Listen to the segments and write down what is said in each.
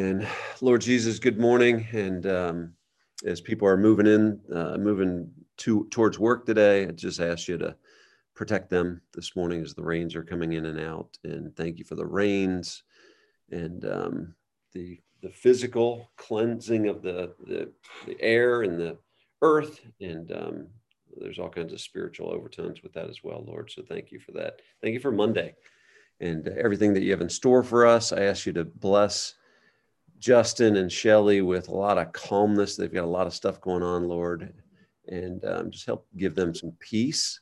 And Lord Jesus, good morning. And um, as people are moving in, uh, moving to towards work today, I just ask you to protect them this morning as the rains are coming in and out. And thank you for the rains and um, the the physical cleansing of the, the, the air and the earth. And um, there's all kinds of spiritual overtones with that as well, Lord. So thank you for that. Thank you for Monday and everything that you have in store for us. I ask you to bless Justin and Shelly with a lot of calmness. They've got a lot of stuff going on, Lord, and um, just help give them some peace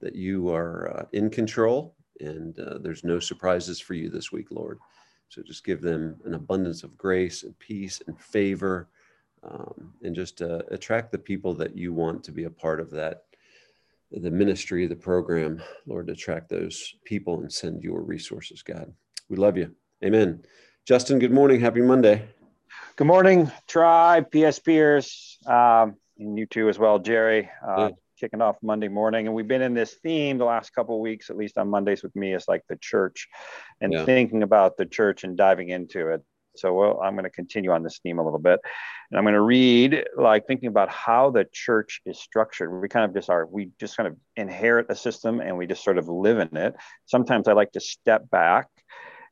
that you are uh, in control and uh, there's no surprises for you this week, Lord. So just give them an abundance of grace and peace and favor um, and just uh, attract the people that you want to be a part of that the ministry, the program, Lord, attract those people and send your resources, God. We love you. Amen. Justin, good morning. Happy Monday. Good morning, Tribe, PSPers, um, and you too as well, Jerry. Uh, yeah. Kicking off Monday morning, and we've been in this theme the last couple of weeks, at least on Mondays with me, is like the church, and yeah. thinking about the church and diving into it. So well, I'm going to continue on this theme a little bit, and I'm going to read like thinking about how the church is structured. We kind of just are we just kind of inherit a system and we just sort of live in it. Sometimes I like to step back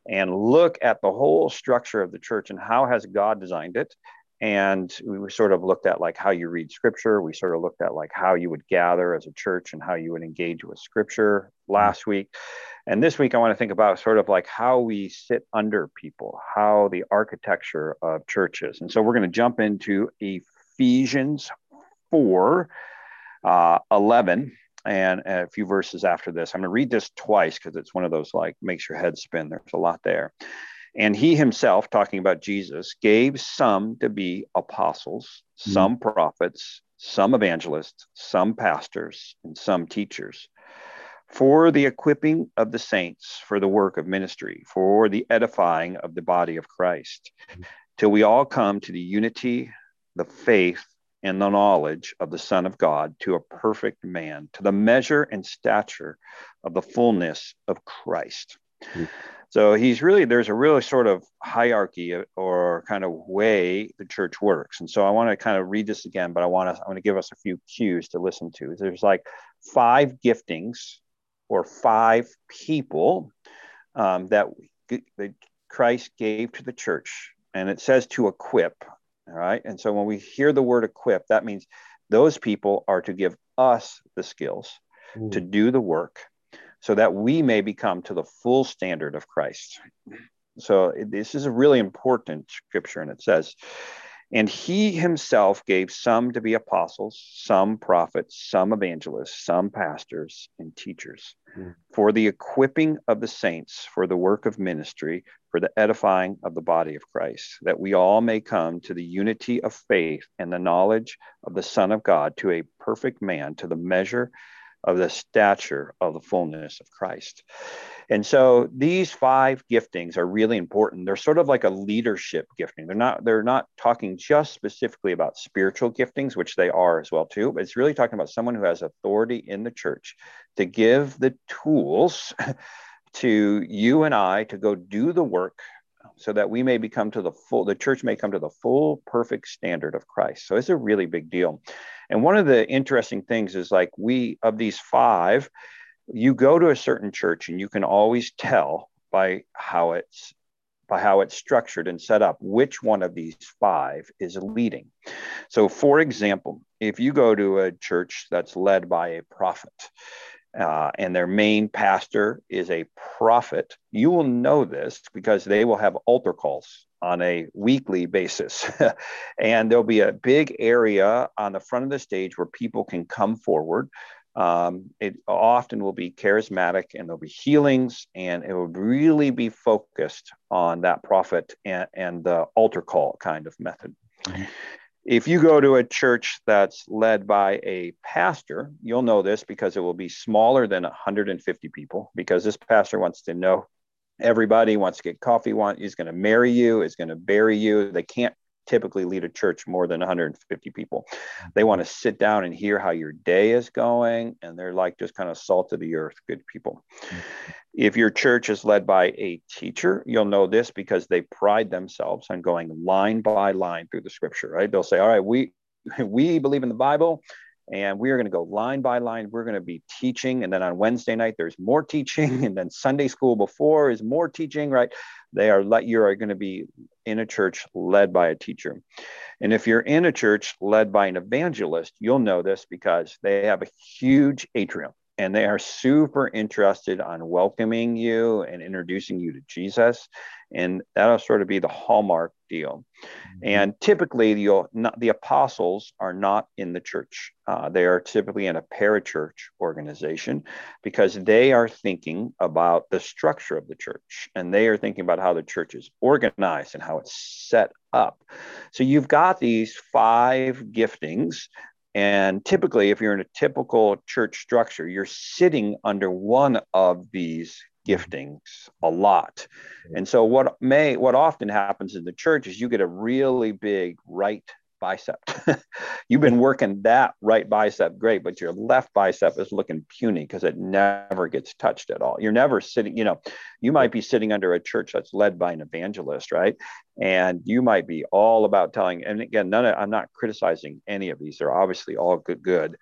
and look at the whole structure of the church and how has God designed it. And we sort of looked at like how you read scripture. We sort of looked at like how you would gather as a church and how you would engage with scripture last week. And this week, I want to think about sort of like how we sit under people, how the architecture of churches. And so we're going to jump into Ephesians 4 uh, 11 and a few verses after this. I'm going to read this twice because it's one of those like makes your head spin. There's a lot there. And he himself, talking about Jesus, gave some to be apostles, mm-hmm. some prophets, some evangelists, some pastors, and some teachers for the equipping of the saints for the work of ministry, for the edifying of the body of Christ, mm-hmm. till we all come to the unity, the faith, and the knowledge of the Son of God to a perfect man, to the measure and stature of the fullness of Christ. Mm-hmm. So he's really, there's a really sort of hierarchy or kind of way the church works. And so I want to kind of read this again, but I want to, I want to give us a few cues to listen to. There's like five giftings or five people um, that, that Christ gave to the church. And it says to equip, all right. And so when we hear the word equip, that means those people are to give us the skills mm. to do the work so that we may become to the full standard of Christ. So this is a really important scripture. And it says, and he himself gave some to be apostles, some prophets, some evangelists, some pastors, and teachers mm. for the equipping of the saints, for the work of ministry, for the edifying of the body of Christ, that we all may come to the unity of faith and the knowledge of the Son of God, to a perfect man, to the measure of the stature of the fullness of Christ. And so these five giftings are really important. They're sort of like a leadership gifting. They're not they're not talking just specifically about spiritual giftings, which they are as well too, but it's really talking about someone who has authority in the church to give the tools to you and I to go do the work so that we may become to the full the church may come to the full perfect standard of Christ. So it's a really big deal. And one of the interesting things is like we of these five you go to a certain church and you can always tell by how it's by how it's structured and set up which one of these five is leading so for example if you go to a church that's led by a prophet uh, and their main pastor is a prophet you will know this because they will have altar calls on a weekly basis. and there'll be a big area on the front of the stage where people can come forward um, it often will be charismatic and there'll be healings, and it will really be focused on that prophet and, and the altar call kind of method. Mm-hmm. If you go to a church that's led by a pastor, you'll know this because it will be smaller than 150 people because this pastor wants to know everybody, wants to get coffee, want, he's going to marry you, is going to bury you. They can't typically lead a church more than 150 people. They want to sit down and hear how your day is going, and they're like just kind of salt of the earth, good people. Mm-hmm. If your church is led by a teacher, you'll know this because they pride themselves on going line by line through the scripture, right? They'll say, All right, we we believe in the Bible and we are going to go line by line. We're going to be teaching. And then on Wednesday night, there's more teaching. And then Sunday school before is more teaching, right? They are let you are going to be in a church led by a teacher. And if you're in a church led by an evangelist, you'll know this because they have a huge atrium and they are super interested on welcoming you and introducing you to Jesus. And that'll sort of be the hallmark deal. Mm-hmm. And typically, the, not, the apostles are not in the church. Uh, they are typically in a parachurch organization because they are thinking about the structure of the church and they are thinking about how the church is organized and how it's set up. So you've got these five giftings and typically, if you're in a typical church structure, you're sitting under one of these mm-hmm. giftings a lot. And so what may what often happens in the church is you get a really big right bicep. You've been working that right bicep great, but your left bicep is looking puny because it never gets touched at all. You're never sitting, you know, you might be sitting under a church that's led by an evangelist, right? And you might be all about telling, and again, none of, I'm not criticizing any of these. They're obviously all good, good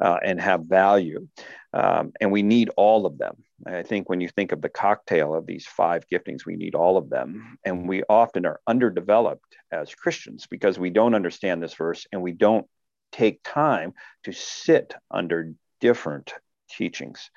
uh, and have value. Um, and we need all of them. I think when you think of the cocktail of these five giftings, we need all of them. And we often are underdeveloped as Christians because we don't understand this verse and we don't take time to sit under different teachings.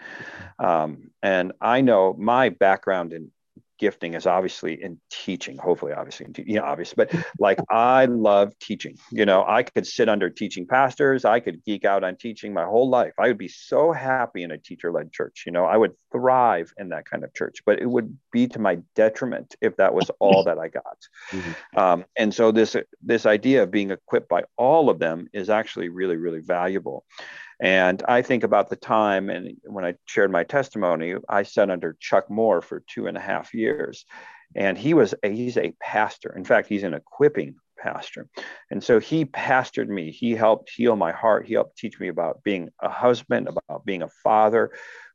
Um, and I know my background in gifting is obviously in teaching hopefully obviously you know obviously but like i love teaching you know i could sit under teaching pastors i could geek out on teaching my whole life. I would be so happy in a teacher led church you know i would thrive in that kind of church but it would be to my detriment if that was all that i got. Mm-hmm. um, and so this this idea of being equipped by all of them is actually really really valuable and I think about the time, and when I shared my testimony, I sat under Chuck Moore for two and a half years, and he was a, he's a pastor. In fact, he's an equipping pastor, and so he pastored me. He helped heal my heart. He helped teach me about being a husband, about being a father.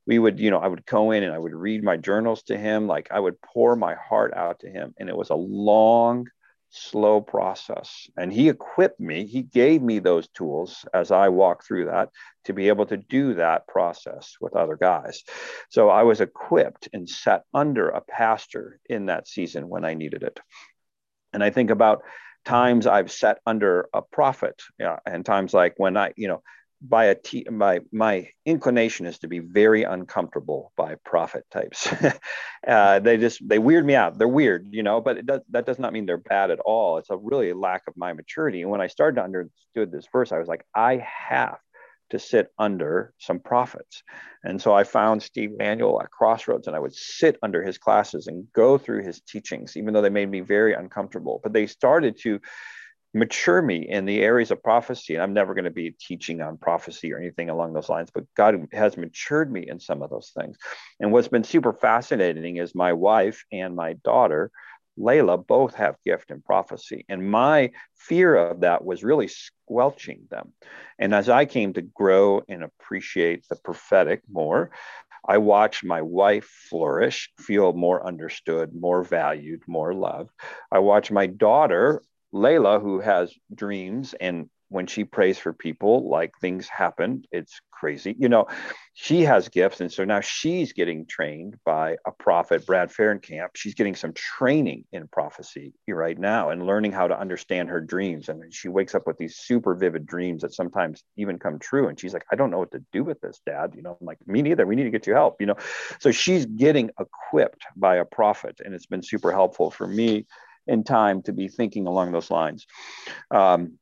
We would, you know, I would go in and I would read my journals to him, like I would pour my heart out to him, and it was a long slow process. And he equipped me, he gave me those tools as I walked through that to be able to do that process with other guys. So I was equipped and set under a pastor in that season when I needed it. And I think about times I've set under a prophet, yeah, and times like when I, you know, by a t- my my inclination is to be very uncomfortable by prophet types. uh, they just they weird me out. They're weird, you know, but does, that does not mean they're bad at all. It's a really lack of my maturity. And when I started to understood this verse, I was like, I have to sit under some prophets. And so I found Steve Manuel at Crossroads and I would sit under his classes and go through his teachings, even though they made me very uncomfortable. But they started to mature me in the areas of prophecy. And I'm never going to be teaching on prophecy or anything along those lines, but God has matured me in some of those things. And what's been super fascinating is my wife and my daughter, Layla, both have gift in prophecy. And my fear of that was really squelching them. And as I came to grow and appreciate the prophetic more, I watched my wife flourish, feel more understood, more valued, more loved. I watched my daughter Layla, who has dreams, and when she prays for people, like things happen, it's crazy. You know, she has gifts. And so now she's getting trained by a prophet, Brad Fahrenkamp. She's getting some training in prophecy right now and learning how to understand her dreams. And she wakes up with these super vivid dreams that sometimes even come true. And she's like, I don't know what to do with this, Dad. You know, I'm like, me neither. We need to get you help, you know. So she's getting equipped by a prophet. And it's been super helpful for me in time to be thinking along those lines. Um,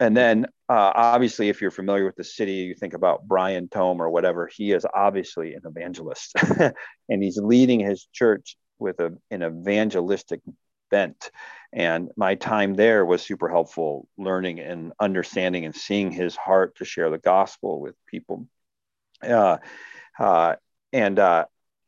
and then uh, obviously, if you're familiar with the city, you think about Brian Tome or whatever, he is obviously an evangelist and he's leading his church with a, an evangelistic bent. And my time there was super helpful learning and understanding and seeing his heart to share the gospel with people. Uh, uh, and uh,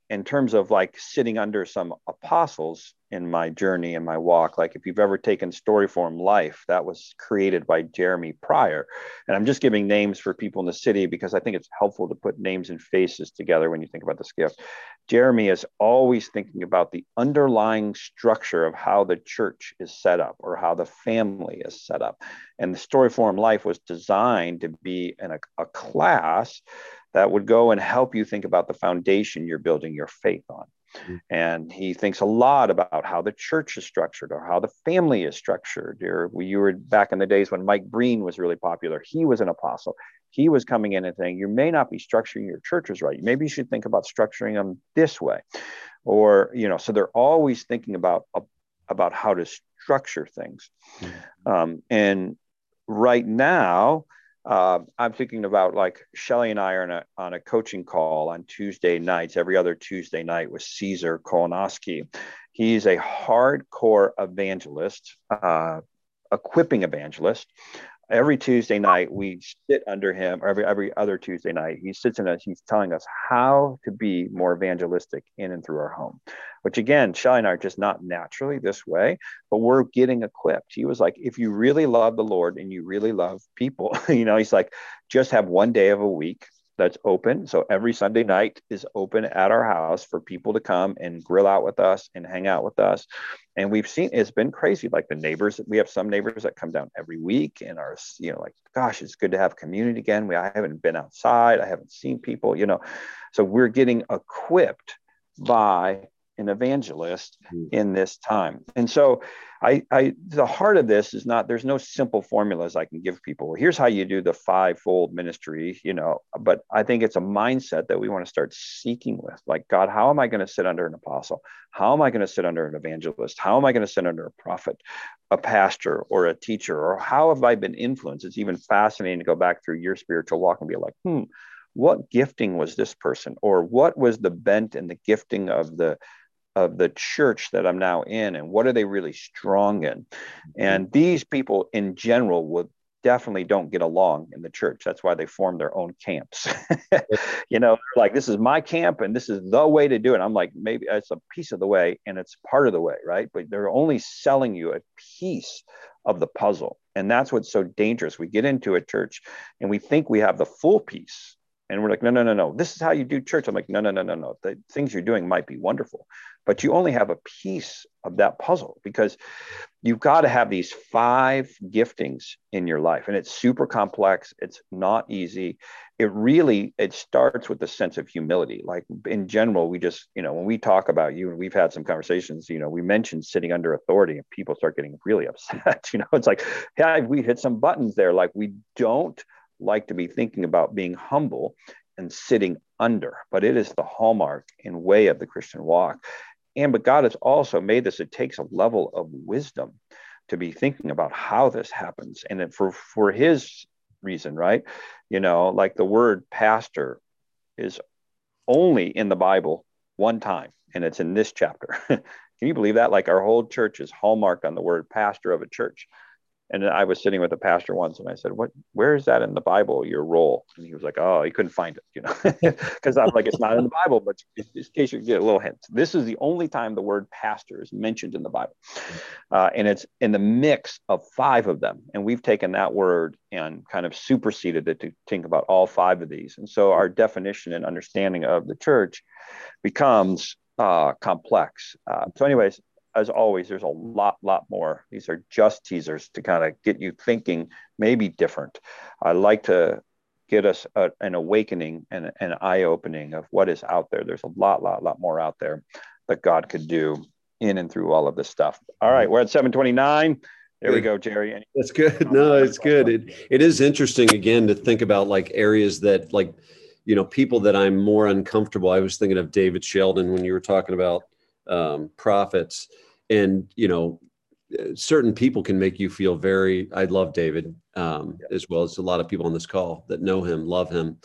in terms of like sitting under some apostles in my journey and my walk like if you've ever taken story form life that was created by jeremy pryor. And i'm just giving names for people in the city because i think it's helpful to put names and faces together when you think about this gift jeremy is always thinking about the underlying structure of how the church is set up or how the family is set up. And the story form life was designed to be in a, a class that would go and help you think about the foundation you're building your faith on. Mm-hmm. And he thinks a lot about how the church is structured or how the family is structured. Or you were back in the days when Mike Breen was really popular. He was an apostle. He was coming in and saying, You may not be structuring your churches right. Maybe you should think about structuring them this way. Or, you know, so they're always thinking about, about how to structure things. Mm-hmm. Um, and right now, uh, I'm thinking about like Shelly and I are on a, on a coaching call on Tuesday nights, every other Tuesday night with Caesar Kalinowski. He's a hardcore evangelist, uh, equipping evangelist every Tuesday night we sit under him, or every every other Tuesday night he sits in us. He's telling us how to be more evangelistic in and through our home. Which again, Shelly and I are just not naturally this way, but we're getting equipped. He was like, if you really love the Lord and you really love people, you know, he's like, just have one day of a week that's open. So every Sunday night is open at our house for people to come and grill out with us and hang out with us. And we've seen it's been crazy. Like the neighbors, we have some neighbors that come down every week and are, you know, like, gosh, it's good to have community again. We I haven't been outside, I haven't seen people, you know. So we're getting equipped by an evangelist mm. in this time. And so I, I the heart of this is not there's no simple formulas I can give people. Here's how you do the fivefold ministry, you know, but I think it's a mindset that we want to start seeking with. Like, God, how am I going to sit under an apostle? How am I going to sit under an evangelist? How am I going to sit under a prophet, a pastor, or a teacher? Or how have I been influenced? It's even fascinating to go back through your spiritual walk and be like, hmm, what gifting was this person? Or what was the bent and the gifting of the of the church that I'm now in and what are they really strong in? Mm-hmm. And these people in general would definitely don't get along in the church. That's why they form their own camps. you know, like this is my camp and this is the way to do it. I'm like, maybe it's a piece of the way and it's part of the way, right? But they're only selling you a piece of the puzzle. And that's what's so dangerous. We get into a church and we think we have the full piece and we're like, no, no, no, no. This is how you do church. I'm like, no, no, no, no, no. The things you're doing might be wonderful, but you only have a piece of that puzzle because you've got to have these five giftings in your life. And it's super complex. It's not easy. It really, it starts with the sense of humility. Like in general, we just, you know, when we talk about you and we've had some conversations, you know, we mentioned sitting under authority and people start getting really upset. you know, it's like, yeah, we hit some buttons there. Like we don't like to be thinking about being humble and sitting under, but it is the hallmark and way of the Christian walk. And but God has also made this, it takes a level of wisdom to be thinking about how this happens. And for, for his reason, right? You know, like the word pastor is only in the Bible one time, and it's in this chapter. Can you believe that? Like our whole church is hallmarked on the word pastor of a church. And I was sitting with a pastor once and I said, What, where is that in the Bible, your role? And he was like, Oh, he couldn't find it, you know, because I'm like, It's not in the Bible, but in case you get a little hint, this is the only time the word pastor is mentioned in the Bible. Uh, and it's in the mix of five of them. And we've taken that word and kind of superseded it to think about all five of these. And so our definition and understanding of the church becomes uh, complex. Uh, so, anyways, as always, there's a lot, lot more. These are just teasers to kind of get you thinking maybe different. I like to get us a, an awakening and an eye opening of what is out there. There's a lot, lot, lot more out there that God could do in and through all of this stuff. All right, we're at 729. There we go, Jerry. Any- That's good. No, it's good. It, it is interesting again to think about like areas that like, you know, people that I'm more uncomfortable. I was thinking of David Sheldon when you were talking about um, prophets. And you know certain people can make you feel very i love david um, yeah. as well as a lot of people on this call that know him love him.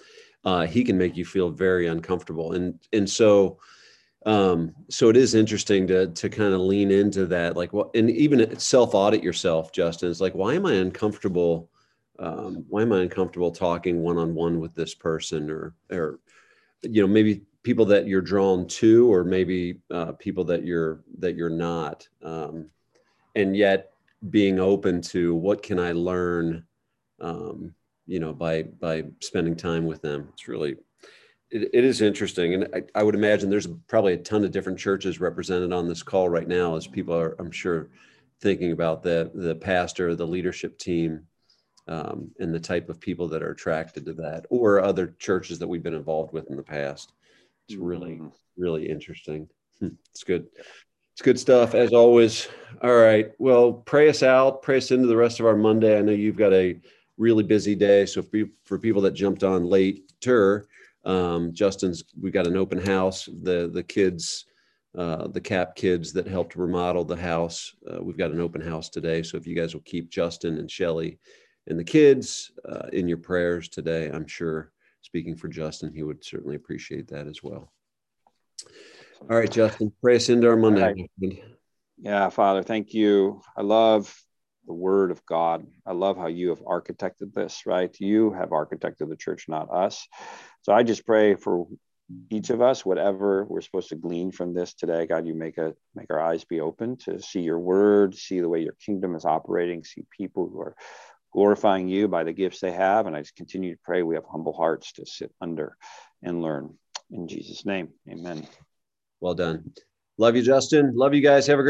Uh, he can make you feel very uncomfortable. And and so um, so it is interesting to to kind of lean into that like what and even self audit yourself justin. It's like why am i uncomfortable um, why am i uncomfortable talking one on one with this person or or you know maybe people that you're drawn to, or maybe uh, people that you're that you're not, um, and yet being open to what can I learn, um, you know, by by spending time with them. It's really it, it is interesting, and I, I would imagine there's probably a ton of different churches represented on this call right now, as people are, I'm sure, thinking about the the pastor, the leadership team, um, and the type of people that are attracted to that, or other churches that we've been involved with in the past. It's really, Mhm. really interesting. Hmm, It's good. It's good stuff as always. All right. Well, pray us out. Pray us into the rest of our Monday. I know you've got a really busy day. So for, for people that jumped on later, um, Justin's we got an open house. The the kids, uh, the CAP kids that helped remodel the house. Uh, we've got an open house today. So if you guys will keep Justin and Shelly and the kids uh, in your prayers today, I'm sure. Speaking for Justin, he would certainly appreciate that as well. All right, Justin, pray us into our Monday. Right. Yeah, Father, thank you. I love the word of God. I love how you have architected this, right? You have architected the church, not us. So I just pray for each of us, whatever we're supposed to glean from this today, God, you make a make our eyes be open to see your word, see the way your kingdom is operating, see people who are glorifying you by the gifts they have. And I just continue to pray we have humble hearts to sit under and learn. In Jesus' name, amen. Well done. Love you, Justin. Love you guys. Have a great